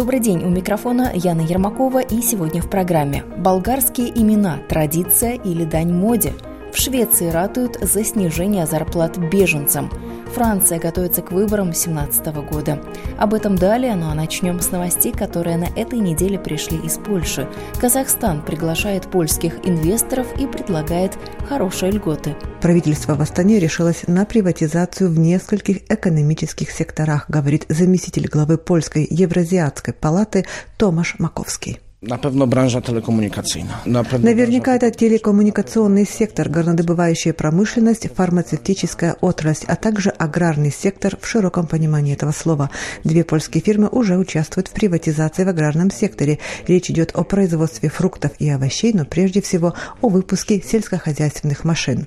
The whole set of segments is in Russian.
Добрый день, у микрофона Яна Ермакова и сегодня в программе «Болгарские имена. Традиция или дань моде?» В Швеции ратуют за снижение зарплат беженцам. Франция готовится к выборам 2017 года. Об этом далее, ну а начнем с новостей, которые на этой неделе пришли из Польши. Казахстан приглашает польских инвесторов и предлагает хорошие льготы. Правительство в Астане решилось на приватизацию в нескольких экономических секторах, говорит заместитель главы Польской Евразиатской палаты Томаш Маковский. Na pewno branża telekomunikacyjna. Na pewno Наверняка это телекоммуникационный сектор, горнодобывающая промышленность, фармацевтическая отрасль, а также аграрный сектор в широком понимании этого слова. Две польские фирмы уже участвуют в приватизации в аграрном секторе. Речь идет о производстве фруктов и овощей, но прежде всего о выпуске сельскохозяйственных машин.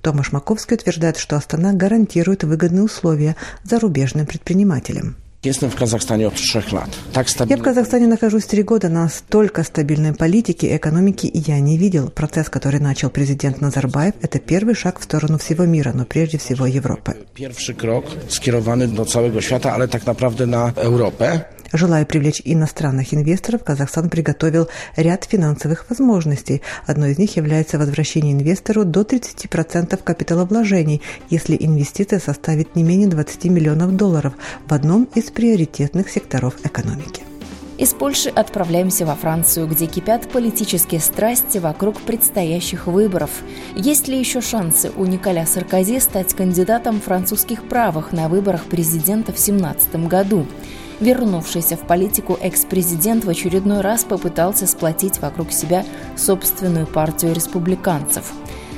Томаш Маковский утверждает, что Астана гарантирует выгодные условия зарубежным предпринимателям. Jestem w Kazachstanie od trzech lat. Tak Я в. Казахстане нахожусь три года. Настолько стабильной политики и экономики я не видел. Процесс, который начал президент Назарбаев, это первый шаг в сторону всего мира, но прежде всего Европы. Pierwszy krok skierowany do całego świata, ale tak naprawdę na Europę. Желая привлечь иностранных инвесторов, Казахстан приготовил ряд финансовых возможностей. Одной из них является возвращение инвестору до 30% капиталовложений, если инвестиция составит не менее 20 миллионов долларов в одном из приоритетных секторов экономики. Из Польши отправляемся во Францию, где кипят политические страсти вокруг предстоящих выборов. Есть ли еще шансы у Николя Саркози стать кандидатом французских правых на выборах президента в 2017 году? Вернувшийся в политику экс-президент в очередной раз попытался сплотить вокруг себя собственную партию республиканцев.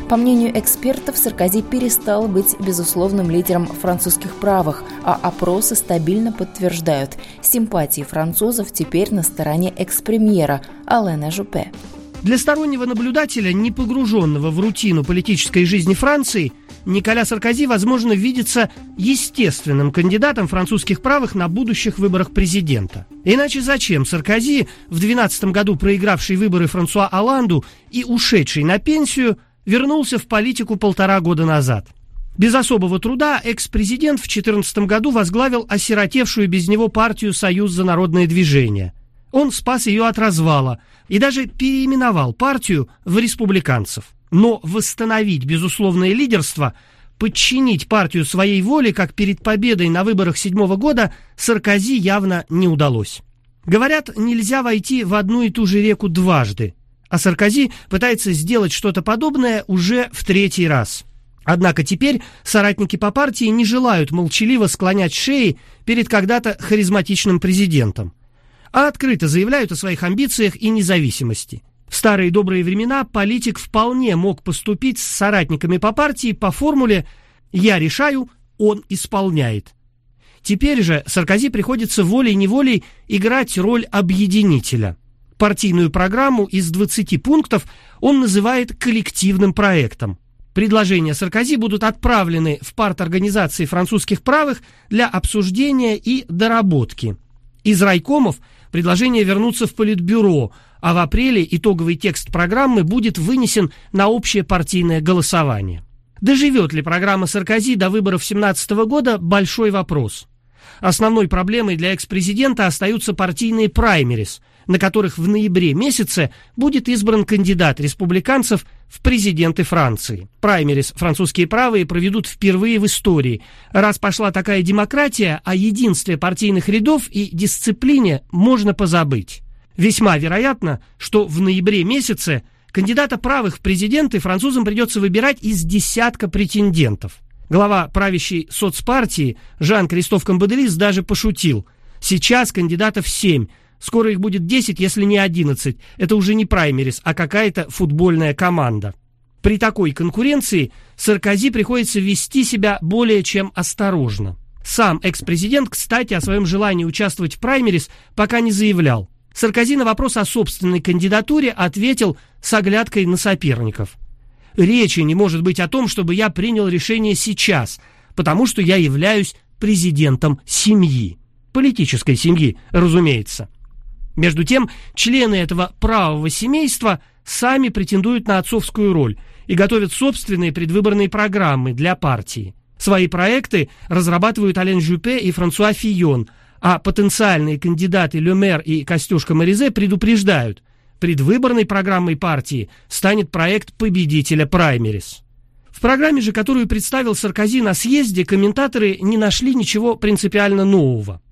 По мнению экспертов, Саркози перестал быть безусловным лидером французских правых, а опросы стабильно подтверждают, симпатии французов теперь на стороне экс-премьера Алена Жупе. Для стороннего наблюдателя, не погруженного в рутину политической жизни Франции, Николя Саркози, возможно, видится естественным кандидатом французских правых на будущих выборах президента. Иначе зачем Саркози, в 2012 году проигравший выборы Франсуа Оланду и ушедший на пенсию, вернулся в политику полтора года назад? Без особого труда экс-президент в 2014 году возглавил осиротевшую без него партию «Союз за народное движение». Он спас ее от развала и даже переименовал партию в республиканцев. Но восстановить безусловное лидерство, подчинить партию своей воле, как перед победой на выборах седьмого года, Саркози явно не удалось. Говорят, нельзя войти в одну и ту же реку дважды, а Саркози пытается сделать что-то подобное уже в третий раз. Однако теперь соратники по партии не желают молчаливо склонять шеи перед когда-то харизматичным президентом а открыто заявляют о своих амбициях и независимости. В старые добрые времена политик вполне мог поступить с соратниками по партии по формуле «я решаю, он исполняет». Теперь же Саркози приходится волей-неволей играть роль объединителя. Партийную программу из 20 пунктов он называет коллективным проектом. Предложения Саркози будут отправлены в парт-организации французских правых для обсуждения и доработки. Из райкомов предложение вернуться в Политбюро, а в апреле итоговый текст программы будет вынесен на общее партийное голосование. Доживет ли программа Саркози до выборов 2017 года – большой вопрос. Основной проблемой для экс-президента остаются партийные праймерис, на которых в ноябре месяце будет избран кандидат республиканцев в президенты Франции. Праймерис французские правые проведут впервые в истории. Раз пошла такая демократия, о единстве партийных рядов и дисциплине можно позабыть. Весьма вероятно, что в ноябре месяце кандидата правых в президенты французам придется выбирать из десятка претендентов. Глава правящей соцпартии Жан-Кристоф Камбаделис даже пошутил. Сейчас кандидатов семь, скоро их будет 10, если не 11. Это уже не праймерис, а какая-то футбольная команда. При такой конкуренции Саркози приходится вести себя более чем осторожно. Сам экс-президент, кстати, о своем желании участвовать в праймерис пока не заявлял. Саркози на вопрос о собственной кандидатуре ответил с оглядкой на соперников. Речи не может быть о том, чтобы я принял решение сейчас, потому что я являюсь президентом семьи. Политической семьи, разумеется. Между тем, члены этого правого семейства сами претендуют на отцовскую роль и готовят собственные предвыборные программы для партии. Свои проекты разрабатывают Ален Жюпе и Франсуа Фион, а потенциальные кандидаты Люмер и Костюшка Маризе предупреждают, предвыборной программой партии станет проект победителя праймерис. В программе же, которую представил Саркози на съезде, комментаторы не нашли ничего принципиально нового.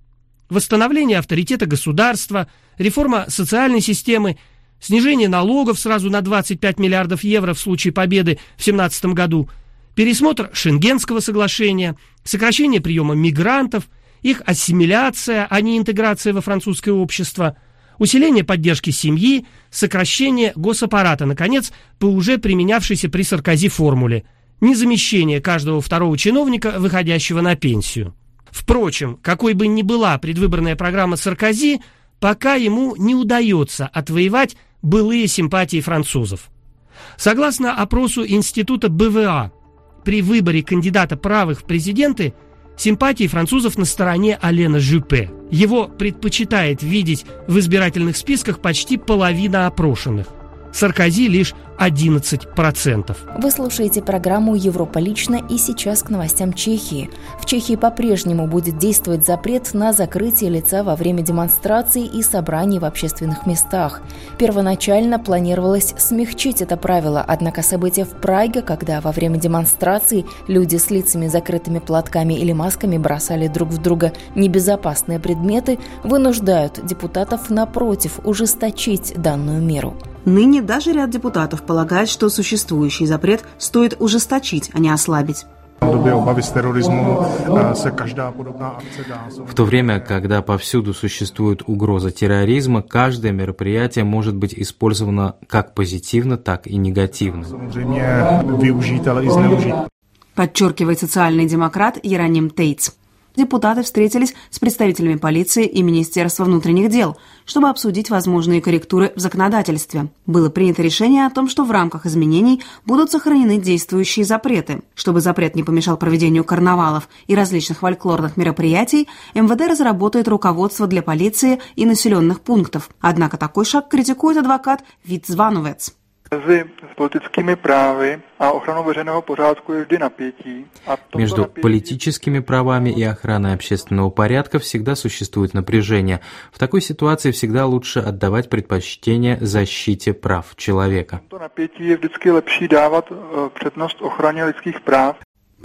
Восстановление авторитета государства, реформа социальной системы, снижение налогов сразу на 25 миллиардов евро в случае победы в 2017 году, пересмотр Шенгенского соглашения, сокращение приема мигрантов, их ассимиляция, а не интеграция во французское общество, усиление поддержки семьи, сокращение госаппарата, наконец, по уже применявшейся при Саркози формуле – незамещение каждого второго чиновника, выходящего на пенсию. Впрочем, какой бы ни была предвыборная программа Саркози, пока ему не удается отвоевать былые симпатии французов. Согласно опросу Института БВА, при выборе кандидата правых в президенты симпатии французов на стороне Алена Жюпе. Его предпочитает видеть в избирательных списках почти половина опрошенных. Саркози лишь 11%. Вы слушаете программу «Европа лично» и сейчас к новостям Чехии. В Чехии по-прежнему будет действовать запрет на закрытие лица во время демонстраций и собраний в общественных местах. Первоначально планировалось смягчить это правило, однако события в Праге, когда во время демонстраций люди с лицами закрытыми платками или масками бросали друг в друга небезопасные предметы, вынуждают депутатов напротив ужесточить данную меру. Ныне даже ряд депутатов полагает, что существующий запрет стоит ужесточить, а не ослабить. В то время, когда повсюду существует угроза терроризма, каждое мероприятие может быть использовано как позитивно, так и негативно. Подчеркивает социальный демократ Яроним Тейтс депутаты встретились с представителями полиции и Министерства внутренних дел, чтобы обсудить возможные корректуры в законодательстве. Было принято решение о том, что в рамках изменений будут сохранены действующие запреты. Чтобы запрет не помешал проведению карнавалов и различных фольклорных мероприятий, МВД разработает руководство для полиции и населенных пунктов. Однако такой шаг критикует адвокат Вит Между политическими правами и охраной общественного порядка всегда существует напряжение. В такой ситуации всегда лучше отдавать предпочтение защите прав человека.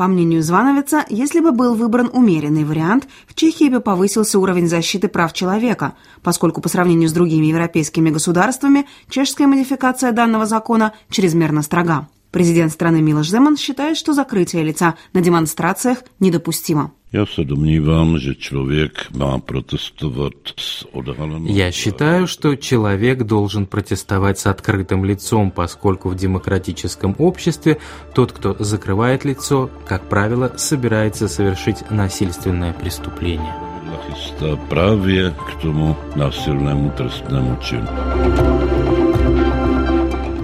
По мнению Звановица, если бы был выбран умеренный вариант, в Чехии бы повысился уровень защиты прав человека, поскольку по сравнению с другими европейскими государствами чешская модификация данного закона чрезмерно строга. Президент страны Милош Земан считает, что закрытие лица на демонстрациях недопустимо. Я má protestovat s odhalenou... Я считаю, что человек должен протестовать с открытым лицом, поскольку в демократическом обществе тот, кто закрывает лицо, как правило, собирается совершить насильственное преступление. Právě k tomu násilnému trestnému činu.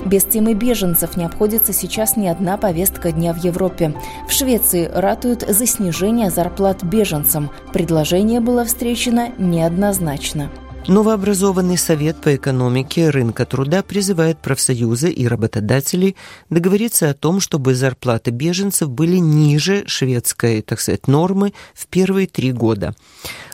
Без темы беженцев не обходится сейчас ни одна повестка дня в Европе. В Швеции ратуют за снижение зарплат беженцам. Предложение было встречено неоднозначно. Новообразованный Совет по экономике рынка труда призывает профсоюзы и работодателей договориться о том, чтобы зарплаты беженцев были ниже шведской, так сказать, нормы в первые три года.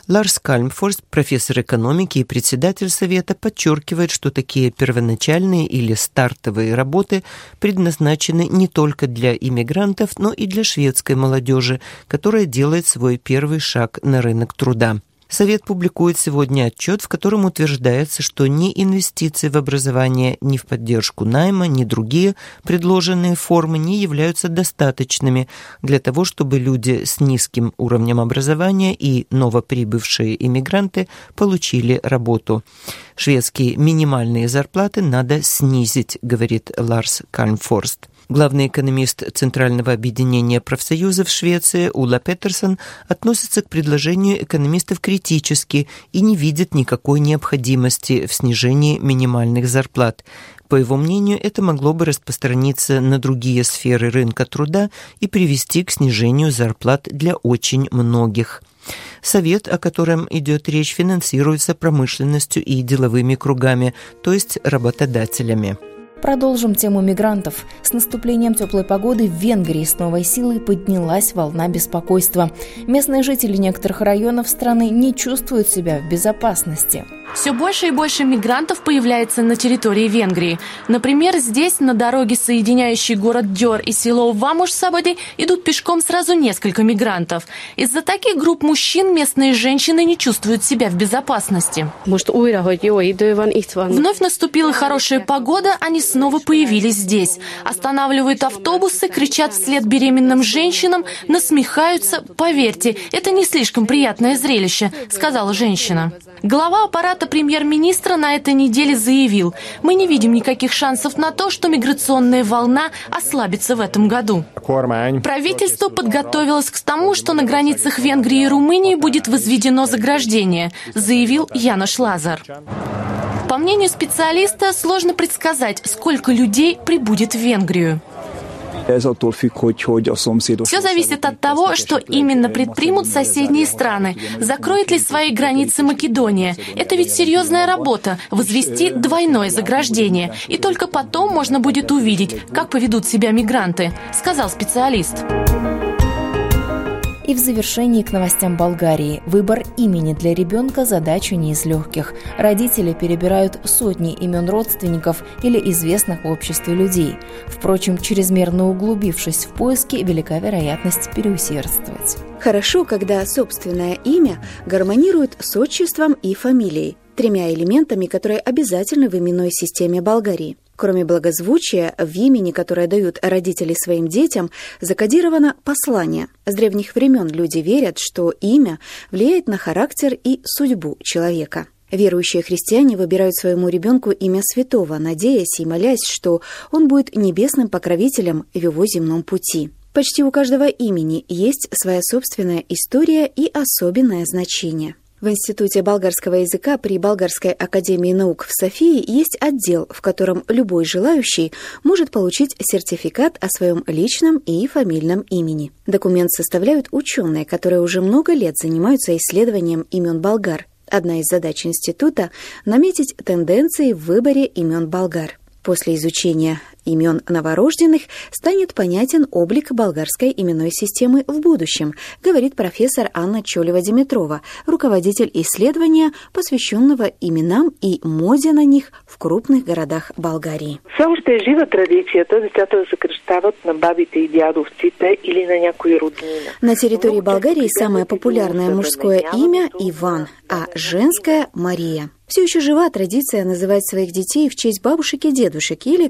Ларс Кальмфорст, профессор экономики и председатель Совета, подчеркивает, что такие первоначальные или стартовые работы предназначены не только для иммигрантов, но и для шведской молодежи, которая делает свой первый шаг на рынок труда. Совет публикует сегодня отчет, в котором утверждается, что ни инвестиции в образование, ни в поддержку найма, ни другие предложенные формы не являются достаточными для того, чтобы люди с низким уровнем образования и новоприбывшие иммигранты получили работу. Шведские минимальные зарплаты надо снизить, говорит Ларс Кальмфорст. Главный экономист Центрального объединения профсоюзов Швеции Ула Петерсон относится к предложению экономистов критически и не видит никакой необходимости в снижении минимальных зарплат. По его мнению, это могло бы распространиться на другие сферы рынка труда и привести к снижению зарплат для очень многих. Совет, о котором идет речь, финансируется промышленностью и деловыми кругами, то есть работодателями. Продолжим тему мигрантов. С наступлением теплой погоды в Венгрии с новой силой поднялась волна беспокойства. Местные жители некоторых районов страны не чувствуют себя в безопасности. Все больше и больше мигрантов появляется на территории Венгрии. Например, здесь, на дороге, соединяющей город Дёр и село Вамуш-Сабади, идут пешком сразу несколько мигрантов. Из-за таких групп мужчин местные женщины не чувствуют себя в безопасности. Вновь наступила хорошая погода, они снова появились здесь. Останавливают автобусы, кричат вслед беременным женщинам, насмехаются. Поверьте, это не слишком приятное зрелище, сказала женщина. Глава аппарата премьер-министра на этой неделе заявил, мы не видим никаких шансов на то, что миграционная волна ослабится в этом году. Правительство подготовилось к тому, что на границах Венгрии и Румынии будет возведено заграждение, заявил Янош Лазар. По мнению специалиста, сложно предсказать, сколько людей прибудет в Венгрию. Все зависит от того, что именно предпримут соседние страны. Закроет ли свои границы Македония? Это ведь серьезная работа – возвести двойное заграждение. И только потом можно будет увидеть, как поведут себя мигранты, сказал специалист. И в завершении к новостям Болгарии. Выбор имени для ребенка – задача не из легких. Родители перебирают сотни имен родственников или известных в обществе людей. Впрочем, чрезмерно углубившись в поиски, велика вероятность переусердствовать. Хорошо, когда собственное имя гармонирует с отчеством и фамилией, тремя элементами, которые обязательны в именной системе Болгарии. Кроме благозвучия, в имени, которое дают родители своим детям, закодировано послание. С древних времен люди верят, что имя влияет на характер и судьбу человека. Верующие христиане выбирают своему ребенку имя святого, надеясь и молясь, что он будет небесным покровителем в его земном пути. Почти у каждого имени есть своя собственная история и особенное значение. В Институте болгарского языка при Болгарской академии наук в Софии есть отдел, в котором любой желающий может получить сертификат о своем личном и фамильном имени. Документ составляют ученые, которые уже много лет занимаются исследованием имен болгар. Одна из задач института – наметить тенденции в выборе имен болгар. После изучения имен новорожденных станет понятен облик болгарской именной системы в будущем, говорит профессор Анна Чолева-Димитрова, руководитель исследования, посвященного именам и моде на них в крупных городах Болгарии. Все още е жива традицията децата да съкръщават на бабите и дядовците или на някои роднина. На территории Болгарии самое популярное мужское имя – Иван, а женское – Мария. Все еще жива традиция называть своих детей в честь бабушек и дедушек или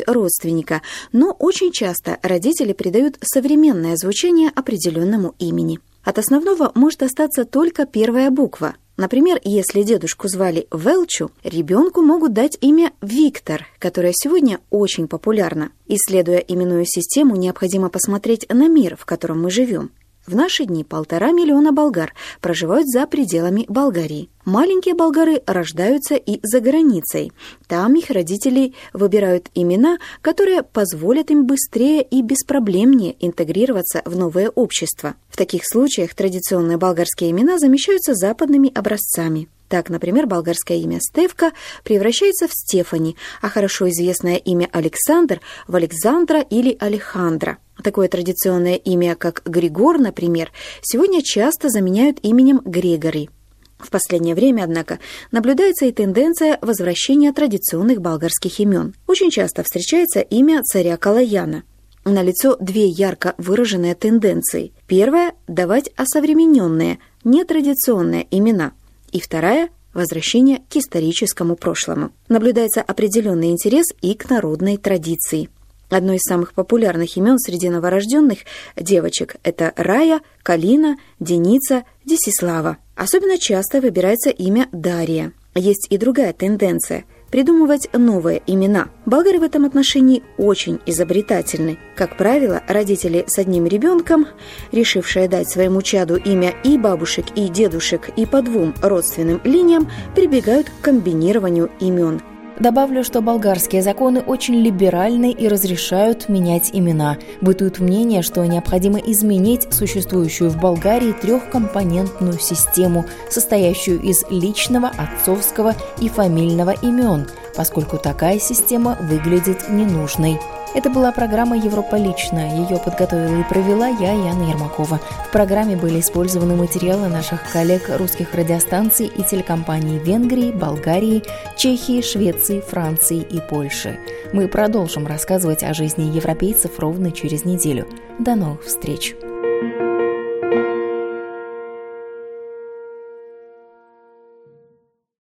какого-нибудь родственника, но очень часто родители придают современное звучание определенному имени. От основного может остаться только первая буква. Например, если дедушку звали Велчу, ребенку могут дать имя Виктор, которое сегодня очень популярно. Исследуя именную систему, необходимо посмотреть на мир, в котором мы живем. В наши дни полтора миллиона болгар проживают за пределами Болгарии. Маленькие болгары рождаются и за границей. Там их родители выбирают имена, которые позволят им быстрее и беспроблемнее интегрироваться в новое общество. В таких случаях традиционные болгарские имена замещаются западными образцами. Так, например, болгарское имя Стевка превращается в Стефани, а хорошо известное имя Александр в Александра или Алехандра. Такое традиционное имя, как Григор, например, сегодня часто заменяют именем Грегори. В последнее время, однако, наблюдается и тенденция возвращения традиционных болгарских имен. Очень часто встречается имя царя Калаяна. Налицо две ярко выраженные тенденции. Первая – давать осовремененные, нетрадиционные имена – и вторая – возвращение к историческому прошлому. Наблюдается определенный интерес и к народной традиции. Одно из самых популярных имен среди новорожденных девочек – это Рая, Калина, Деница, Десислава. Особенно часто выбирается имя Дарья. Есть и другая тенденция – придумывать новые имена. Болгары в этом отношении очень изобретательны. Как правило, родители с одним ребенком, решившие дать своему чаду имя и бабушек, и дедушек, и по двум родственным линиям, прибегают к комбинированию имен. Добавлю, что болгарские законы очень либеральны и разрешают менять имена. Бытует мнение, что необходимо изменить существующую в Болгарии трехкомпонентную систему, состоящую из личного, отцовского и фамильного имен, поскольку такая система выглядит ненужной. Это была программа «Европа лично». Ее подготовила и провела я, Яна Ермакова. В программе были использованы материалы наших коллег русских радиостанций и телекомпаний Венгрии, Болгарии, Чехии, Швеции, Франции и Польши. Мы продолжим рассказывать о жизни европейцев ровно через неделю. До новых встреч!